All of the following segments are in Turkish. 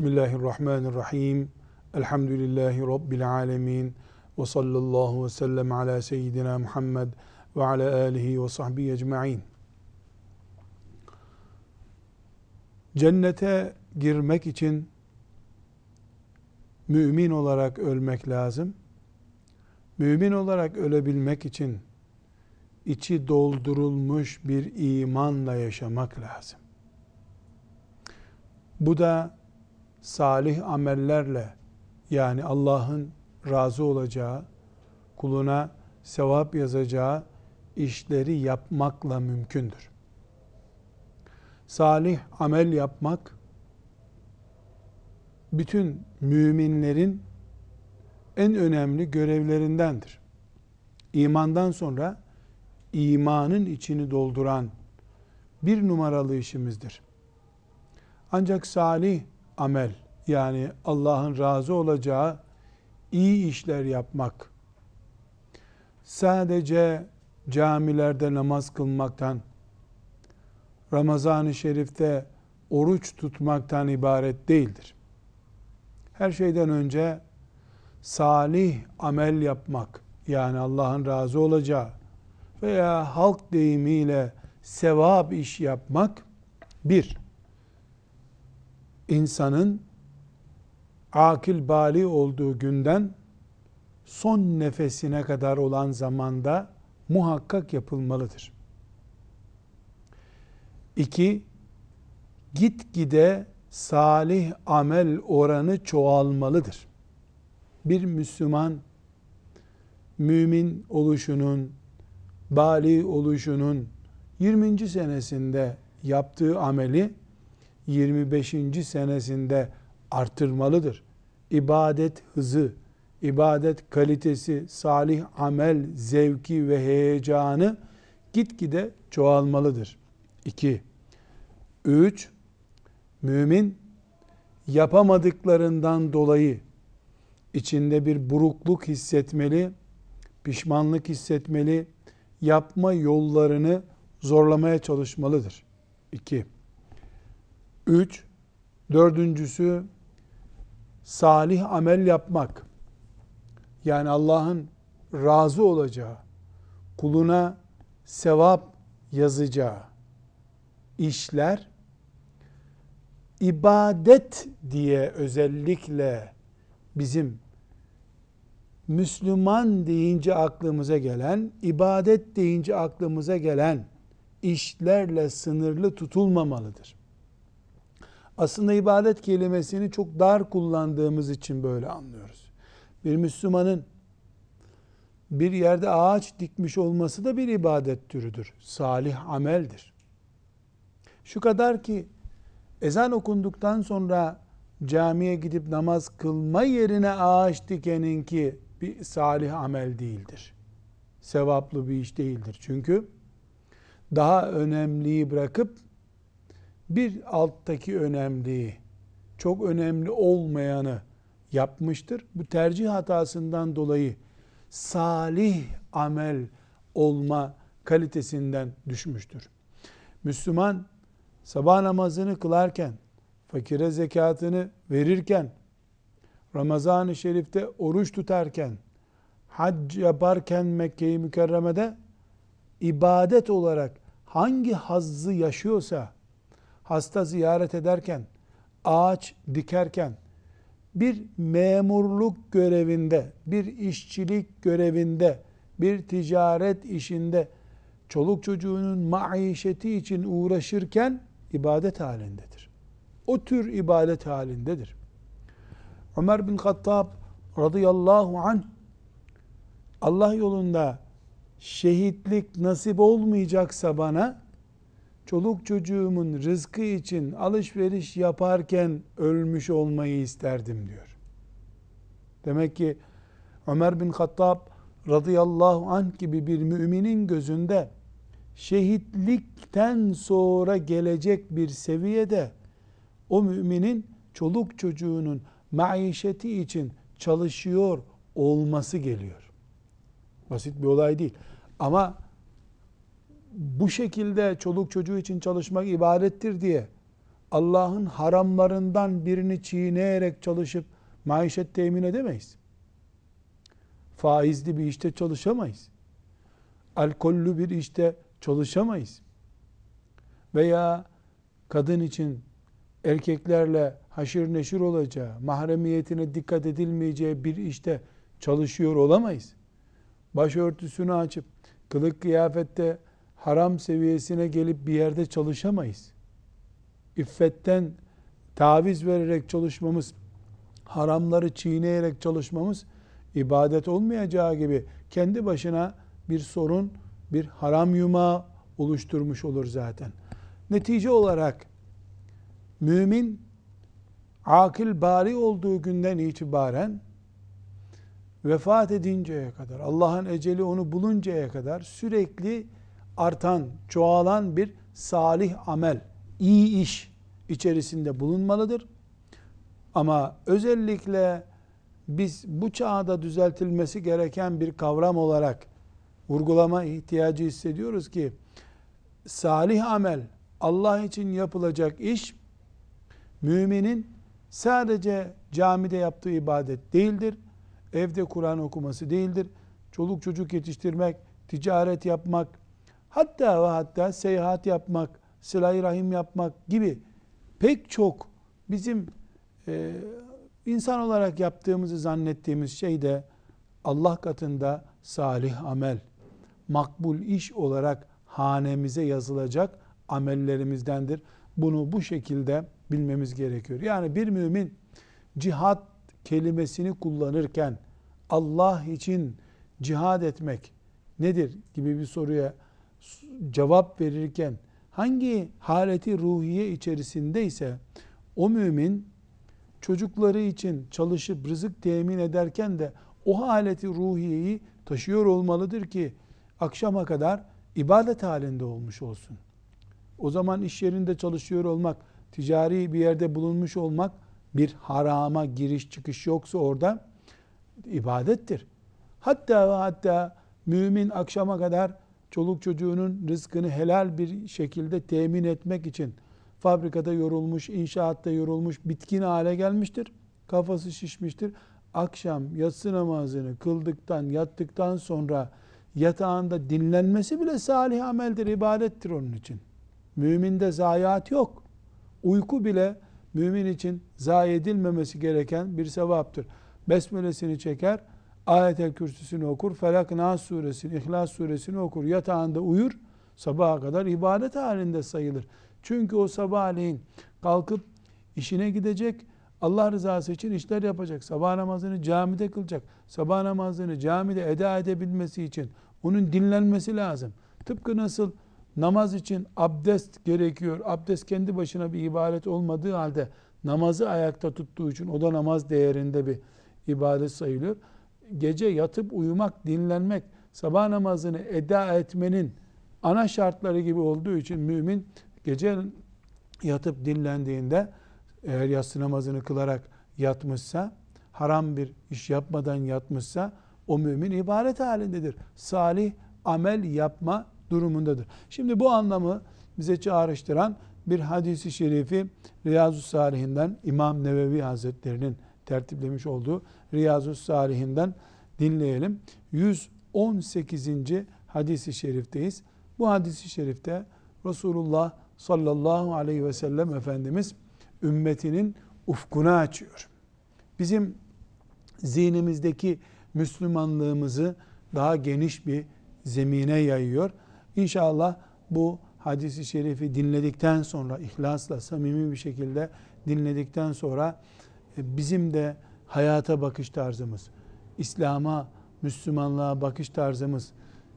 Bismillahirrahmanirrahim. Elhamdülillahi Rabbil alemin. Ve sallallahu ve sellem ala seyyidina Muhammed ve ala alihi ve sahbihi ecma'in. Cennete girmek için mümin olarak ölmek lazım. Mümin olarak ölebilmek için içi doldurulmuş bir imanla yaşamak lazım. Bu da salih amellerle yani Allah'ın razı olacağı, kuluna sevap yazacağı işleri yapmakla mümkündür. Salih amel yapmak bütün müminlerin en önemli görevlerindendir. İmandan sonra imanın içini dolduran bir numaralı işimizdir. Ancak salih amel. Yani Allah'ın razı olacağı iyi işler yapmak. Sadece camilerde namaz kılmaktan Ramazan-ı Şerif'te oruç tutmaktan ibaret değildir. Her şeyden önce salih amel yapmak yani Allah'ın razı olacağı veya halk deyimiyle sevap iş yapmak bir insanın akil bali olduğu günden son nefesine kadar olan zamanda muhakkak yapılmalıdır. İki, gitgide salih amel oranı çoğalmalıdır. Bir Müslüman mümin oluşunun, bali oluşunun 20. senesinde yaptığı ameli 25. senesinde artırmalıdır. İbadet hızı, ibadet kalitesi, salih amel zevki ve heyecanı gitgide çoğalmalıdır. 2. 3. Mümin yapamadıklarından dolayı içinde bir burukluk hissetmeli, pişmanlık hissetmeli, yapma yollarını zorlamaya çalışmalıdır. 2. 3. Dördüncüsü salih amel yapmak. Yani Allah'ın razı olacağı, kuluna sevap yazacağı işler ibadet diye özellikle bizim Müslüman deyince aklımıza gelen, ibadet deyince aklımıza gelen işlerle sınırlı tutulmamalıdır. Aslında ibadet kelimesini çok dar kullandığımız için böyle anlıyoruz. Bir Müslümanın bir yerde ağaç dikmiş olması da bir ibadet türüdür. Salih ameldir. Şu kadar ki ezan okunduktan sonra camiye gidip namaz kılma yerine ağaç dikenin ki bir salih amel değildir. Sevaplı bir iş değildir. Çünkü daha önemliyi bırakıp bir alttaki önemliyi, çok önemli olmayanı yapmıştır. Bu tercih hatasından dolayı salih amel olma kalitesinden düşmüştür. Müslüman sabah namazını kılarken, fakire zekatını verirken, Ramazan-ı Şerif'te oruç tutarken, hac yaparken Mekke-i Mükerreme'de ibadet olarak hangi hazzı yaşıyorsa, hasta ziyaret ederken, ağaç dikerken, bir memurluk görevinde, bir işçilik görevinde, bir ticaret işinde, çoluk çocuğunun maişeti için uğraşırken ibadet halindedir. O tür ibadet halindedir. Ömer bin Hattab radıyallahu anh Allah yolunda şehitlik nasip olmayacaksa bana çoluk çocuğumun rızkı için alışveriş yaparken ölmüş olmayı isterdim diyor. Demek ki Ömer bin Hattab radıyallahu anh gibi bir müminin gözünde şehitlikten sonra gelecek bir seviyede o müminin çoluk çocuğunun maişeti için çalışıyor olması geliyor. Basit bir olay değil. Ama bu şekilde çoluk çocuğu için çalışmak ibadettir diye Allah'ın haramlarından birini çiğneyerek çalışıp maişet temin edemeyiz. Faizli bir işte çalışamayız. Alkollü bir işte çalışamayız. Veya kadın için erkeklerle haşır neşir olacağı, mahremiyetine dikkat edilmeyeceği bir işte çalışıyor olamayız. Başörtüsünü açıp kılık kıyafette haram seviyesine gelip bir yerde çalışamayız. İffetten taviz vererek çalışmamız, haramları çiğneyerek çalışmamız ibadet olmayacağı gibi kendi başına bir sorun, bir haram yumağı oluşturmuş olur zaten. Netice olarak mümin akıl bari olduğu günden itibaren vefat edinceye kadar, Allah'ın eceli onu buluncaya kadar sürekli artan, çoğalan bir salih amel, iyi iş içerisinde bulunmalıdır. Ama özellikle biz bu çağda düzeltilmesi gereken bir kavram olarak vurgulama ihtiyacı hissediyoruz ki salih amel, Allah için yapılacak iş müminin sadece camide yaptığı ibadet değildir. Evde Kur'an okuması değildir. Çoluk çocuk yetiştirmek, ticaret yapmak, hatta ve hatta seyahat yapmak, sıla rahim yapmak gibi pek çok bizim e, insan olarak yaptığımızı zannettiğimiz şey de Allah katında salih amel, makbul iş olarak hanemize yazılacak amellerimizdendir. Bunu bu şekilde bilmemiz gerekiyor. Yani bir mümin cihat kelimesini kullanırken Allah için cihad etmek nedir gibi bir soruya cevap verirken hangi haleti ruhiye içerisindeyse o mümin çocukları için çalışıp rızık temin ederken de o haleti ruhiyeyi taşıyor olmalıdır ki akşama kadar ibadet halinde olmuş olsun. O zaman iş yerinde çalışıyor olmak, ticari bir yerde bulunmuş olmak bir harama giriş çıkış yoksa orada ibadettir. Hatta hatta mümin akşama kadar çoluk çocuğunun rızkını helal bir şekilde temin etmek için fabrikada yorulmuş, inşaatta yorulmuş, bitkin hale gelmiştir. Kafası şişmiştir. Akşam yatsı namazını kıldıktan, yattıktan sonra yatağında dinlenmesi bile salih ameldir, ibadettir onun için. Müminde zayiat yok. Uyku bile mümin için zayi edilmemesi gereken bir sevaptır. Besmelesini çeker, ayetel kürsüsünü okur, Felak Nas suresini, İhlas suresini okur, yatağında uyur, sabaha kadar ibadet halinde sayılır. Çünkü o sabahleyin kalkıp işine gidecek, Allah rızası için işler yapacak. Sabah namazını camide kılacak. Sabah namazını camide eda edebilmesi için onun dinlenmesi lazım. Tıpkı nasıl namaz için abdest gerekiyor. Abdest kendi başına bir ibadet olmadığı halde namazı ayakta tuttuğu için o da namaz değerinde bir ibadet sayılıyor. Gece yatıp uyumak, dinlenmek, sabah namazını eda etmenin ana şartları gibi olduğu için mümin gece yatıp dinlendiğinde eğer yatsı namazını kılarak yatmışsa, haram bir iş yapmadan yatmışsa o mümin ibadet halindedir. Salih amel yapma durumundadır. Şimdi bu anlamı bize çağrıştıran bir hadisi şerifi Riyazu Salihinden İmam Nevevi Hazretleri'nin tertiplemiş olduğu Riyazu Salihinden dinleyelim. 118. hadisi şerifteyiz. Bu hadisi şerifte Resulullah sallallahu aleyhi ve sellem Efendimiz ümmetinin ufkuna açıyor. Bizim zihnimizdeki Müslümanlığımızı daha geniş bir zemine yayıyor. İnşallah bu hadisi şerifi dinledikten sonra ihlasla samimi bir şekilde dinledikten sonra e, bizim de hayata bakış tarzımız, İslam'a, Müslümanlığa bakış tarzımız,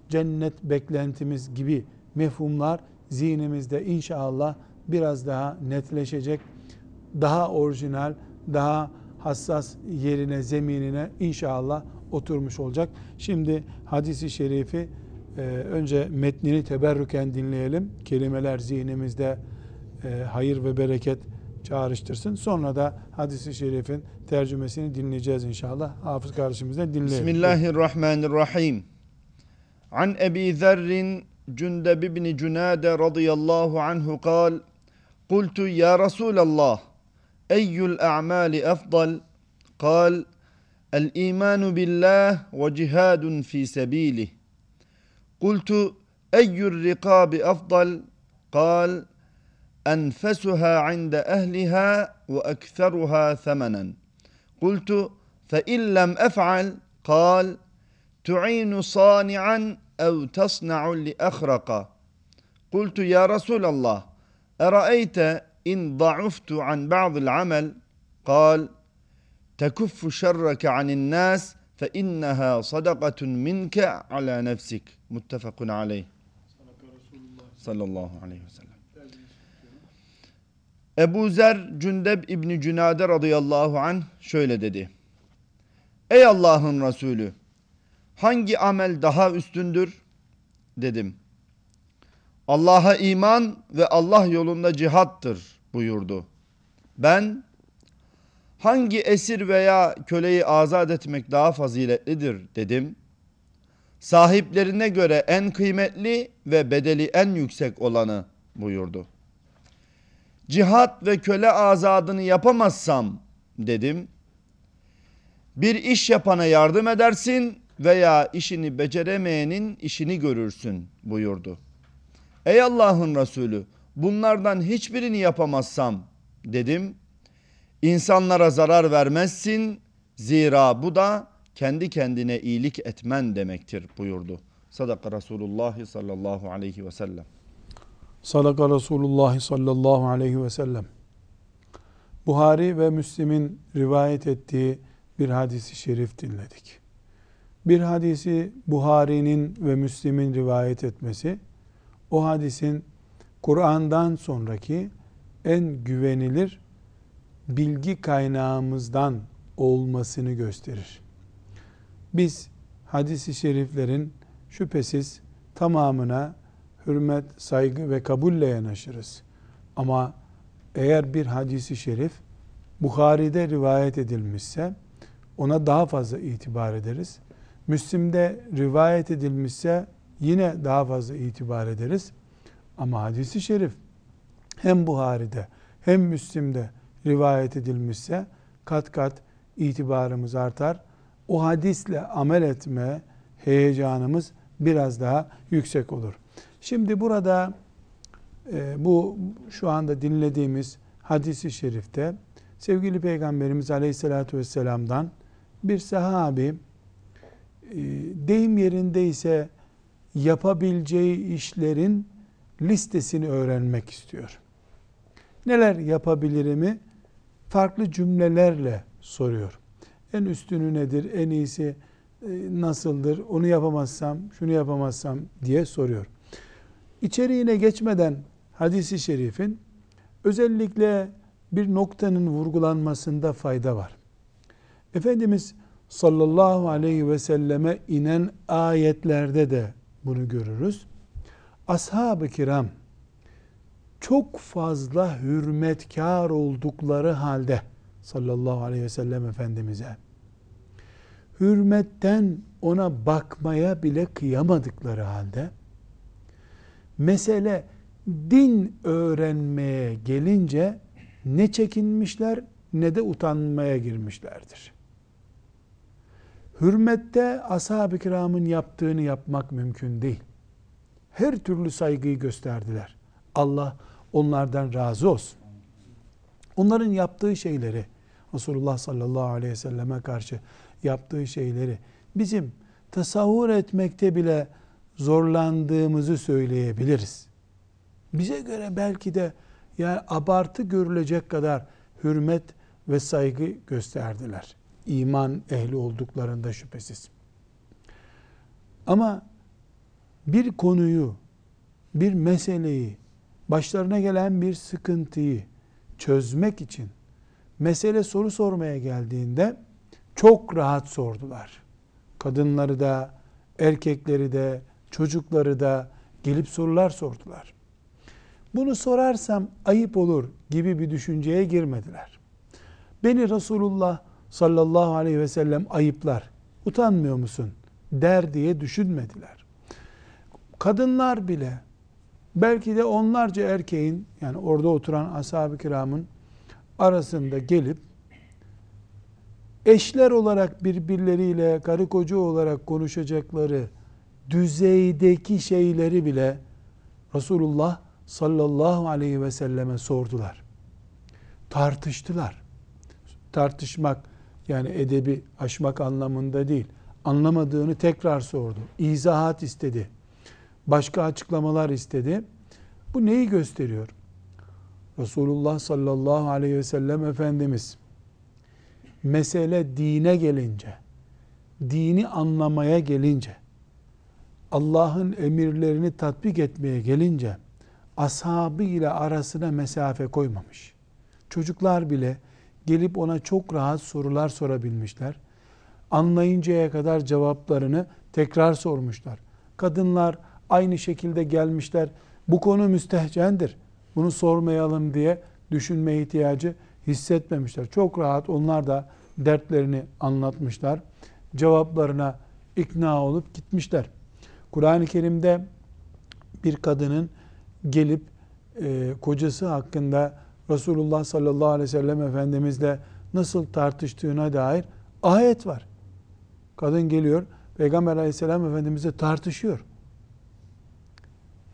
cennet beklentimiz gibi mefhumlar zihnimizde inşallah biraz daha netleşecek. Daha orijinal, daha hassas yerine, zeminine inşallah oturmuş olacak. Şimdi hadisi şerifi e, önce metnini teberrüken dinleyelim. Kelimeler zihnimizde e, hayır ve bereket çağrıştırsın. Sonra da hadisi şerifin tercümesini dinleyeceğiz inşallah. Hafız kardeşimizden dinleyelim. Bismillahirrahmanirrahim. An Ebi Zerrin Cündeb ibn Cunade radıyallahu anhu kal قلت يا رسول الله أي الأعمال أفضل قال الإيمان بالله وجهاد في سبيله قلت أي الرقاب أفضل قال أنفسها عند أهلها وأكثرها ثمنا. قلت فإن لم أفعل قال تعين صانعا أو تصنع لأخرق. قلت يا رسول الله أرأيت إن ضعفت عن بعض العمل؟ قال تكف شرك عن الناس فإنها صدقة منك على نفسك. متفق عليه. sallallahu aleyhi ve sellem. Ebu Zer Cündeb İbni Cünade radıyallahu anh şöyle dedi. Ey Allah'ın Resulü hangi amel daha üstündür? Dedim. Allah'a iman ve Allah yolunda cihattır buyurdu. Ben hangi esir veya köleyi azat etmek daha faziletlidir dedim. Sahiplerine göre en kıymetli ve bedeli en yüksek olanı buyurdu. Cihat ve köle azadını yapamazsam dedim. Bir iş yapana yardım edersin veya işini beceremeyenin işini görürsün buyurdu. Ey Allah'ın Resulü bunlardan hiçbirini yapamazsam dedim. İnsanlara zarar vermezsin zira bu da kendi kendine iyilik etmen demektir buyurdu. Sadaka Resulullah sallallahu aleyhi ve sellem. Sadaka Resulullah sallallahu aleyhi ve sellem. Buhari ve Müslim'in rivayet ettiği bir hadisi şerif dinledik. Bir hadisi Buhari'nin ve Müslim'in rivayet etmesi, o hadisin Kur'an'dan sonraki en güvenilir bilgi kaynağımızdan olmasını gösterir. Biz hadisi şeriflerin şüphesiz tamamına hürmet, saygı ve kabulle yanaşırız. Ama eğer bir hadisi şerif Bukhari'de rivayet edilmişse ona daha fazla itibar ederiz. Müslim'de rivayet edilmişse yine daha fazla itibar ederiz. Ama hadisi şerif hem Buhari'de hem Müslim'de rivayet edilmişse kat kat itibarımız artar. O hadisle amel etme heyecanımız biraz daha yüksek olur. Şimdi burada e, bu şu anda dinlediğimiz hadisi şerifte sevgili Peygamberimiz Aleyhisselatü Vesselam'dan bir sahabi e, deyim yerindeyse yapabileceği işlerin listesini öğrenmek istiyor. Neler yapabilirimi farklı cümlelerle soruyor. En üstünü nedir, en iyisi e, nasıldır, onu yapamazsam, şunu yapamazsam diye soruyor. İçeriğine geçmeden hadisi şerifin özellikle bir noktanın vurgulanmasında fayda var. Efendimiz sallallahu aleyhi ve selleme inen ayetlerde de bunu görürüz. Ashab-ı kiram çok fazla hürmetkar oldukları halde sallallahu aleyhi ve sellem Efendimiz'e hürmetten ona bakmaya bile kıyamadıkları halde mesele din öğrenmeye gelince ne çekinmişler ne de utanmaya girmişlerdir. Hürmette ashab-ı kiramın yaptığını yapmak mümkün değil. Her türlü saygıyı gösterdiler. Allah onlardan razı olsun. Onların yaptığı şeyleri, Resulullah sallallahu aleyhi ve selleme karşı yaptığı şeyleri bizim tasavvur etmekte bile zorlandığımızı söyleyebiliriz. Bize göre belki de yani abartı görülecek kadar hürmet ve saygı gösterdiler. İman ehli olduklarında şüphesiz. Ama bir konuyu, bir meseleyi, başlarına gelen bir sıkıntıyı çözmek için mesele soru sormaya geldiğinde çok rahat sordular. Kadınları da, erkekleri de, çocukları da gelip sorular sordular. Bunu sorarsam ayıp olur gibi bir düşünceye girmediler. Beni Resulullah sallallahu aleyhi ve sellem ayıplar, utanmıyor musun der diye düşünmediler. Kadınlar bile Belki de onlarca erkeğin yani orada oturan ashab-ı kiramın arasında gelip eşler olarak birbirleriyle karı koca olarak konuşacakları düzeydeki şeyleri bile Resulullah sallallahu aleyhi ve selleme sordular. Tartıştılar. Tartışmak yani edebi aşmak anlamında değil. Anlamadığını tekrar sordu. İzahat istedi. Başka açıklamalar istedi. Bu neyi gösteriyor? Resulullah sallallahu aleyhi ve sellem Efendimiz mesele dine gelince, dini anlamaya gelince, Allah'ın emirlerini tatbik etmeye gelince ashabı ile arasına mesafe koymamış. Çocuklar bile gelip ona çok rahat sorular sorabilmişler. Anlayıncaya kadar cevaplarını tekrar sormuşlar. Kadınlar aynı şekilde gelmişler. Bu konu müstehcendir. Bunu sormayalım diye düşünme ihtiyacı hissetmemişler. Çok rahat onlar da dertlerini anlatmışlar. Cevaplarına ikna olup gitmişler. Kur'an-ı Kerim'de bir kadının gelip e, kocası hakkında Resulullah sallallahu aleyhi ve sellem Efendimizle nasıl tartıştığına dair ayet var. Kadın geliyor, Peygamber aleyhisselam Efendimizle tartışıyor.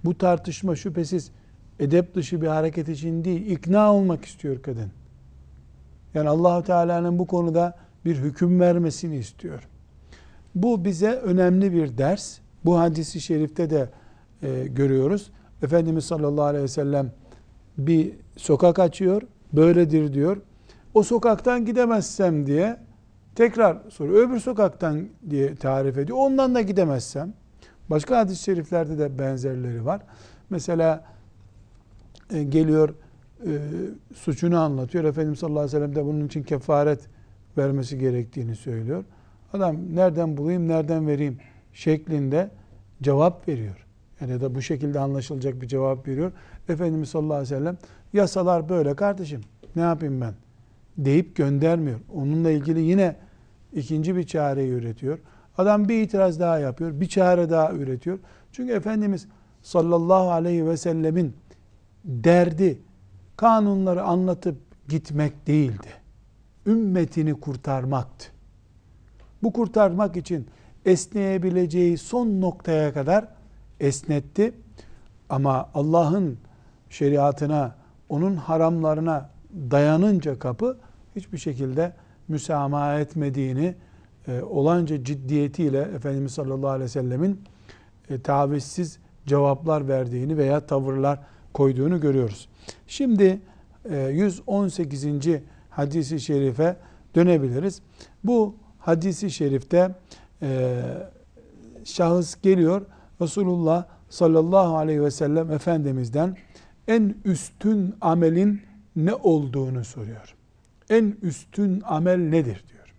Bu tartışma şüphesiz edep dışı bir hareket için değil, ikna olmak istiyor kadın. Yani allah Teala'nın bu konuda bir hüküm vermesini istiyor. Bu bize önemli bir ders. Bu hadisi şerifte de e, görüyoruz. Efendimiz sallallahu aleyhi ve sellem bir sokak açıyor, böyledir diyor. O sokaktan gidemezsem diye tekrar soruyor. Öbür sokaktan diye tarif ediyor. Ondan da gidemezsem. Başka hadis-i şeriflerde de benzerleri var. Mesela e, geliyor e, suçunu anlatıyor. Efendimiz sallallahu aleyhi ve sellem de bunun için kefaret vermesi gerektiğini söylüyor. Adam nereden bulayım, nereden vereyim şeklinde cevap veriyor. Yani ya da bu şekilde anlaşılacak bir cevap veriyor. Efendimiz sallallahu aleyhi ve sellem yasalar böyle kardeşim ne yapayım ben deyip göndermiyor. Onunla ilgili yine ikinci bir çareyi üretiyor. Adam bir itiraz daha yapıyor. Bir çare daha üretiyor. Çünkü Efendimiz sallallahu aleyhi ve sellemin derdi kanunları anlatıp gitmek değildi. Ümmetini kurtarmaktı. Bu kurtarmak için esneyebileceği son noktaya kadar esnetti. Ama Allah'ın şeriatına, onun haramlarına dayanınca kapı hiçbir şekilde müsamaha etmediğini e, olanca ciddiyetiyle Efendimiz sallallahu aleyhi ve sellemin e, tavizsiz cevaplar verdiğini veya tavırlar koyduğunu görüyoruz. Şimdi e, 118. hadisi şerife dönebiliriz. Bu hadisi şerifte e, şahıs geliyor Resulullah sallallahu aleyhi ve sellem Efendimiz'den en üstün amelin ne olduğunu soruyor. En üstün amel nedir diyor.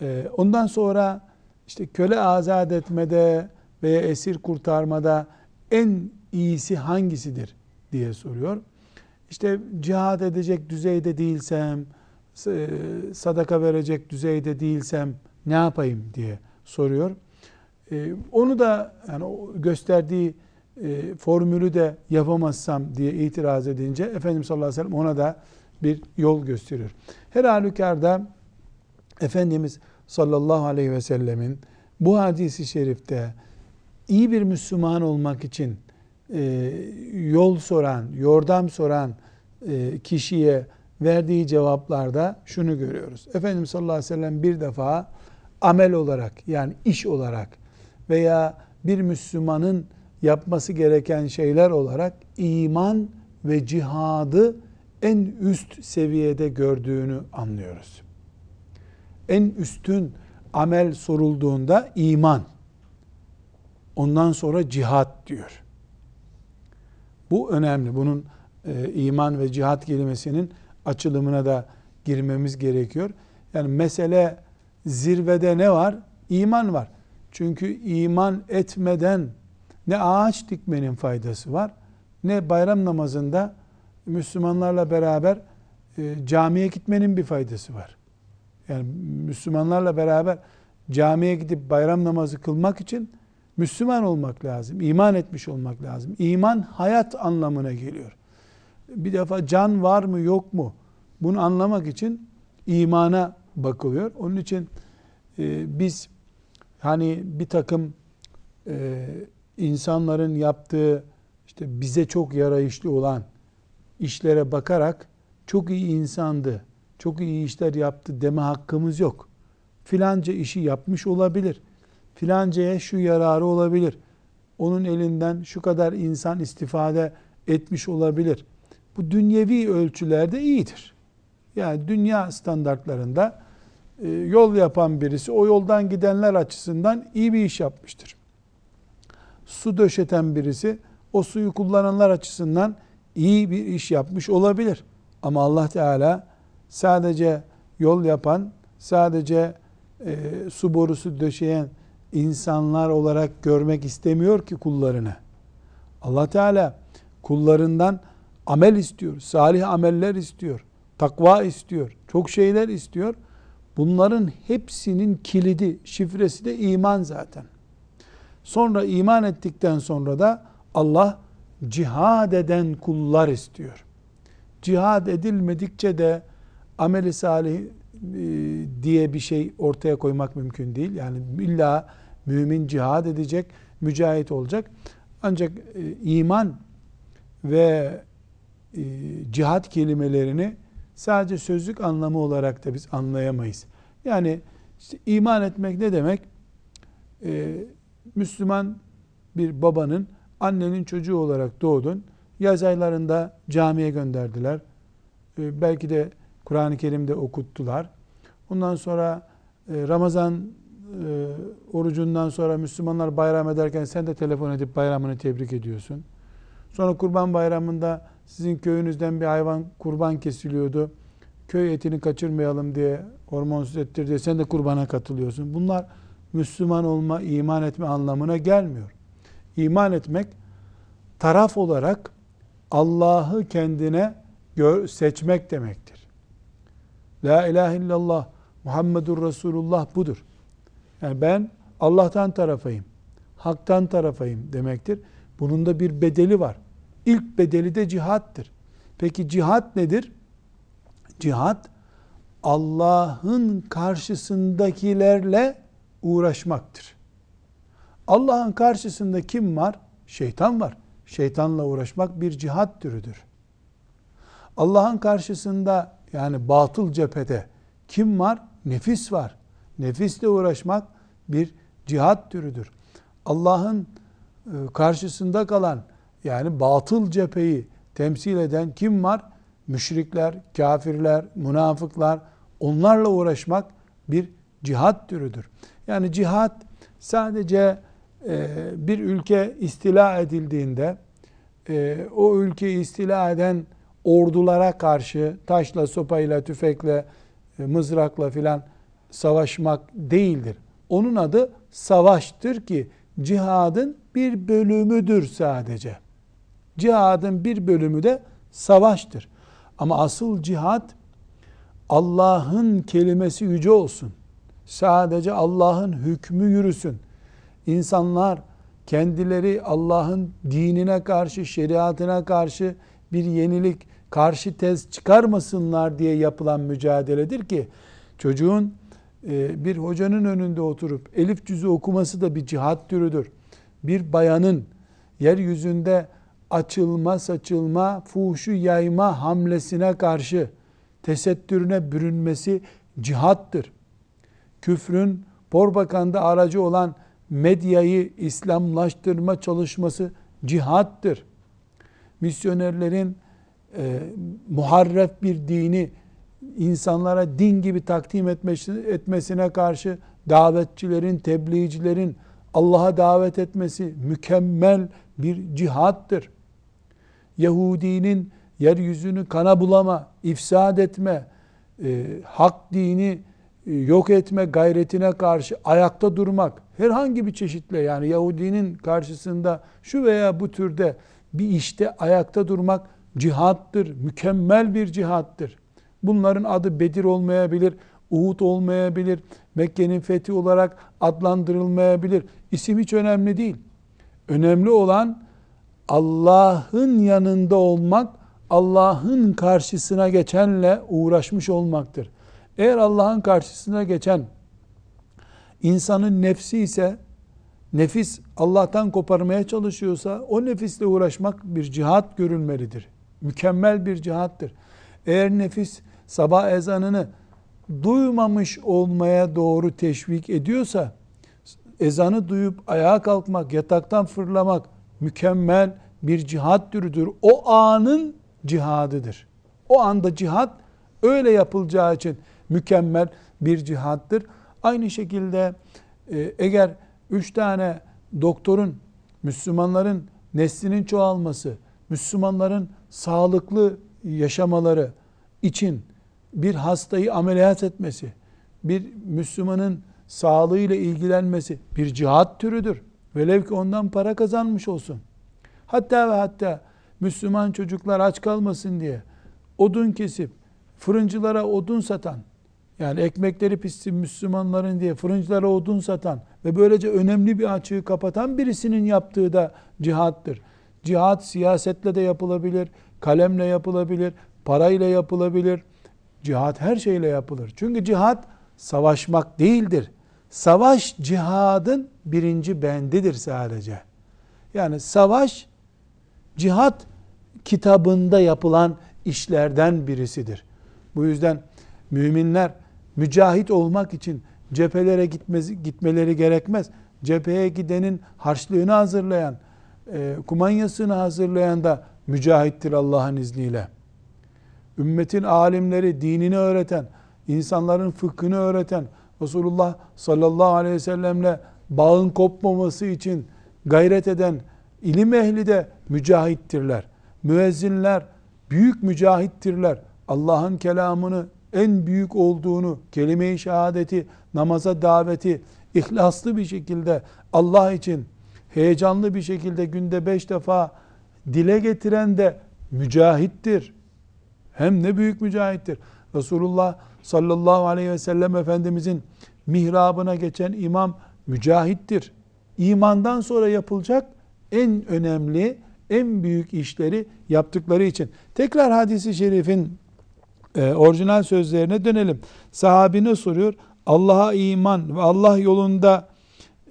Ee, ondan sonra işte köle azat etmede veya esir kurtarmada en iyisi hangisidir diye soruyor. İşte cihad edecek düzeyde değilsem, e, sadaka verecek düzeyde değilsem ne yapayım diye soruyor. Ee, onu da yani gösterdiği e, formülü de yapamazsam diye itiraz edince Efendimiz sallallahu aleyhi ve sellem ona da bir yol gösteriyor. Her halükarda Efendimiz sallallahu aleyhi ve sellemin bu hadisi şerifte iyi bir Müslüman olmak için e, yol soran, yordam soran e, kişiye verdiği cevaplarda şunu görüyoruz. Efendimiz sallallahu aleyhi ve sellem bir defa amel olarak yani iş olarak veya bir Müslümanın yapması gereken şeyler olarak iman ve cihadı en üst seviyede gördüğünü anlıyoruz. En üstün amel sorulduğunda iman. Ondan sonra cihat diyor. Bu önemli. Bunun e, iman ve cihat kelimesinin açılımına da girmemiz gerekiyor. Yani mesele zirvede ne var? İman var. Çünkü iman etmeden ne ağaç dikmenin faydası var, ne bayram namazında Müslümanlarla beraber e, camiye gitmenin bir faydası var. Yani Müslümanlarla beraber camiye gidip bayram namazı kılmak için Müslüman olmak lazım, iman etmiş olmak lazım. İman hayat anlamına geliyor. Bir defa can var mı yok mu? Bunu anlamak için imana bakılıyor. Onun için e, biz hani bir takım e, insanların yaptığı işte bize çok yarayışlı olan işlere bakarak çok iyi insandı, çok iyi işler yaptı deme hakkımız yok. Filanca işi yapmış olabilir. Filancaya şu yararı olabilir. Onun elinden şu kadar insan istifade etmiş olabilir. Bu dünyevi ölçülerde iyidir. Yani dünya standartlarında yol yapan birisi o yoldan gidenler açısından iyi bir iş yapmıştır. Su döşeten birisi o suyu kullananlar açısından iyi bir iş yapmış olabilir. Ama Allah Teala sadece yol yapan, sadece e, su borusu döşeyen insanlar olarak görmek istemiyor ki kullarını. Allah Teala kullarından amel istiyor, salih ameller istiyor, takva istiyor, çok şeyler istiyor. Bunların hepsinin kilidi, şifresi de iman zaten. Sonra iman ettikten sonra da Allah cihad eden kullar istiyor. Cihad edilmedikçe de ameli salih e, diye bir şey ortaya koymak mümkün değil. Yani illa mümin cihad edecek, mücahit olacak. Ancak e, iman ve e, cihad kelimelerini sadece sözlük anlamı olarak da biz anlayamayız. Yani işte iman etmek ne demek? Müslüman bir babanın annenin çocuğu olarak doğdun. Yaz aylarında camiye gönderdiler. Ee, belki de Kur'an-ı Kerim'de okuttular. Ondan sonra e, Ramazan e, orucundan sonra Müslümanlar bayram ederken sen de telefon edip bayramını tebrik ediyorsun. Sonra kurban bayramında sizin köyünüzden bir hayvan kurban kesiliyordu. Köy etini kaçırmayalım diye hormonsuz ettir diye sen de kurbana katılıyorsun. Bunlar Müslüman olma, iman etme anlamına gelmiyor. İman etmek taraf olarak Allah'ı kendine seçmek demektir. La ilahe illallah Muhammedur Resulullah budur. Yani ben Allah'tan tarafayım. Hak'tan tarafayım demektir. Bunun da bir bedeli var. İlk bedeli de cihattır. Peki cihat nedir? Cihat Allah'ın karşısındakilerle uğraşmaktır. Allah'ın karşısında kim var? Şeytan var. Şeytanla uğraşmak bir cihat türüdür. Allah'ın karşısında yani batıl cephede kim var? Nefis var. Nefisle uğraşmak bir cihat türüdür. Allah'ın e, karşısında kalan yani batıl cepheyi temsil eden kim var? Müşrikler, kafirler, münafıklar onlarla uğraşmak bir cihat türüdür. Yani cihat sadece e, bir ülke istila edildiğinde e, o ülkeyi istila eden ordulara karşı taşla, sopayla, tüfekle, e, mızrakla filan savaşmak değildir. Onun adı savaştır ki cihadın bir bölümüdür sadece. Cihadın bir bölümü de savaştır. Ama asıl cihad Allah'ın kelimesi yüce olsun. Sadece Allah'ın hükmü yürüsün. İnsanlar kendileri Allah'ın dinine karşı, şeriatına karşı bir yenilik, karşı tez çıkarmasınlar diye yapılan mücadeledir ki çocuğun e, bir hocanın önünde oturup elif cüzü okuması da bir cihat türüdür. Bir bayanın yeryüzünde açılma saçılma, fuhuşu yayma hamlesine karşı tesettürüne bürünmesi cihattır. Küfrün Porbakanda aracı olan medyayı İslamlaştırma çalışması cihattır. Misyonerlerin e, muharref bir dini insanlara din gibi takdim etmesine karşı davetçilerin, tebliğcilerin Allah'a davet etmesi mükemmel bir cihattır. Yahudinin yeryüzünü kana bulama, ifsad etme, e, hak dini e, yok etme gayretine karşı ayakta durmak herhangi bir çeşitle yani Yahudinin karşısında şu veya bu türde bir işte ayakta durmak cihattır. Mükemmel bir cihattır. Bunların adı Bedir olmayabilir, Uhud olmayabilir, Mekke'nin fethi olarak adlandırılmayabilir. İsim hiç önemli değil. Önemli olan Allah'ın yanında olmak, Allah'ın karşısına geçenle uğraşmış olmaktır. Eğer Allah'ın karşısına geçen insanın nefsi ise nefis Allah'tan koparmaya çalışıyorsa o nefisle uğraşmak bir cihat görülmelidir. Mükemmel bir cihattır. Eğer nefis sabah ezanını duymamış olmaya doğru teşvik ediyorsa ezanı duyup ayağa kalkmak, yataktan fırlamak mükemmel bir cihat türüdür. O anın cihadıdır. O anda cihat öyle yapılacağı için mükemmel bir cihattır. Aynı şekilde e, eğer üç tane doktorun Müslümanların neslinin çoğalması, Müslümanların sağlıklı yaşamaları için bir hastayı ameliyat etmesi, bir Müslümanın sağlığıyla ilgilenmesi bir cihat türüdür. Velev ki ondan para kazanmış olsun. Hatta ve hatta Müslüman çocuklar aç kalmasın diye odun kesip fırıncılara odun satan, yani ekmekleri pişsin Müslümanların diye fırıncılara odun satan ve böylece önemli bir açığı kapatan birisinin yaptığı da cihattır. Cihat siyasetle de yapılabilir, kalemle yapılabilir, parayla yapılabilir. Cihat her şeyle yapılır. Çünkü cihat savaşmak değildir. Savaş cihadın birinci bendidir sadece. Yani savaş cihat kitabında yapılan işlerden birisidir. Bu yüzden müminler mücahit olmak için cephelere gitmesi, gitmeleri gerekmez. Cepheye gidenin harçlığını hazırlayan, e, kumanyasını hazırlayan da mücahittir Allah'ın izniyle. Ümmetin alimleri dinini öğreten, insanların fıkhını öğreten, Resulullah sallallahu aleyhi ve sellemle bağın kopmaması için gayret eden ilim ehli de mücahittirler. Müezzinler büyük mücahittirler. Allah'ın kelamını en büyük olduğunu, kelime-i şehadeti, namaza daveti ihlaslı bir şekilde Allah için heyecanlı bir şekilde günde beş defa dile getiren de mücahittir. Hem ne büyük mücahittir. Resulullah sallallahu aleyhi ve sellem Efendimizin mihrabına geçen imam mücahittir. İmandan sonra yapılacak en önemli, en büyük işleri yaptıkları için. Tekrar hadisi şerifin e, orijinal sözlerine dönelim. Sahabine soruyor. Allah'a iman ve Allah yolunda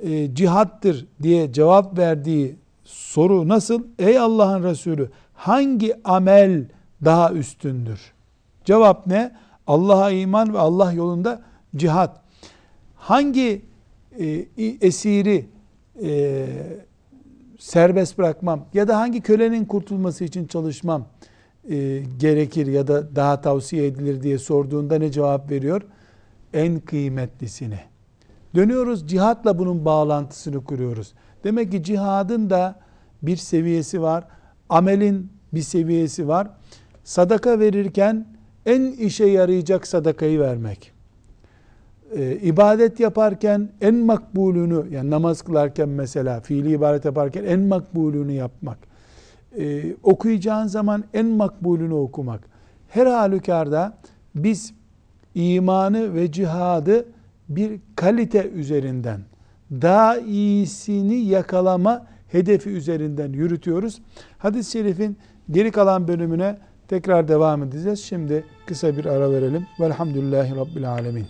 e, cihattır diye cevap verdiği soru nasıl? Ey Allah'ın Resulü hangi amel daha üstündür? Cevap ne? Allah'a iman ve Allah yolunda cihat. Hangi e, esiri e, serbest bırakmam ya da hangi kölenin kurtulması için çalışmam e, gerekir ya da daha tavsiye edilir diye sorduğunda ne cevap veriyor? En kıymetlisini. Dönüyoruz cihatla bunun bağlantısını kuruyoruz. Demek ki cihadın da bir seviyesi var. Amelin bir seviyesi var. Sadaka verirken en işe yarayacak sadakayı vermek. Ee, ibadet yaparken en makbulünü yani namaz kılarken mesela fiili ibadet yaparken en makbulünü yapmak e, okuyacağın zaman en makbulünü okumak. Her halükarda biz imanı ve cihadı bir kalite üzerinden daha iyisini yakalama hedefi üzerinden yürütüyoruz. Hadis-i şerifin geri kalan bölümüne tekrar devam edeceğiz. Şimdi kısa bir ara verelim. Velhamdülillahi Rabbil Alemin.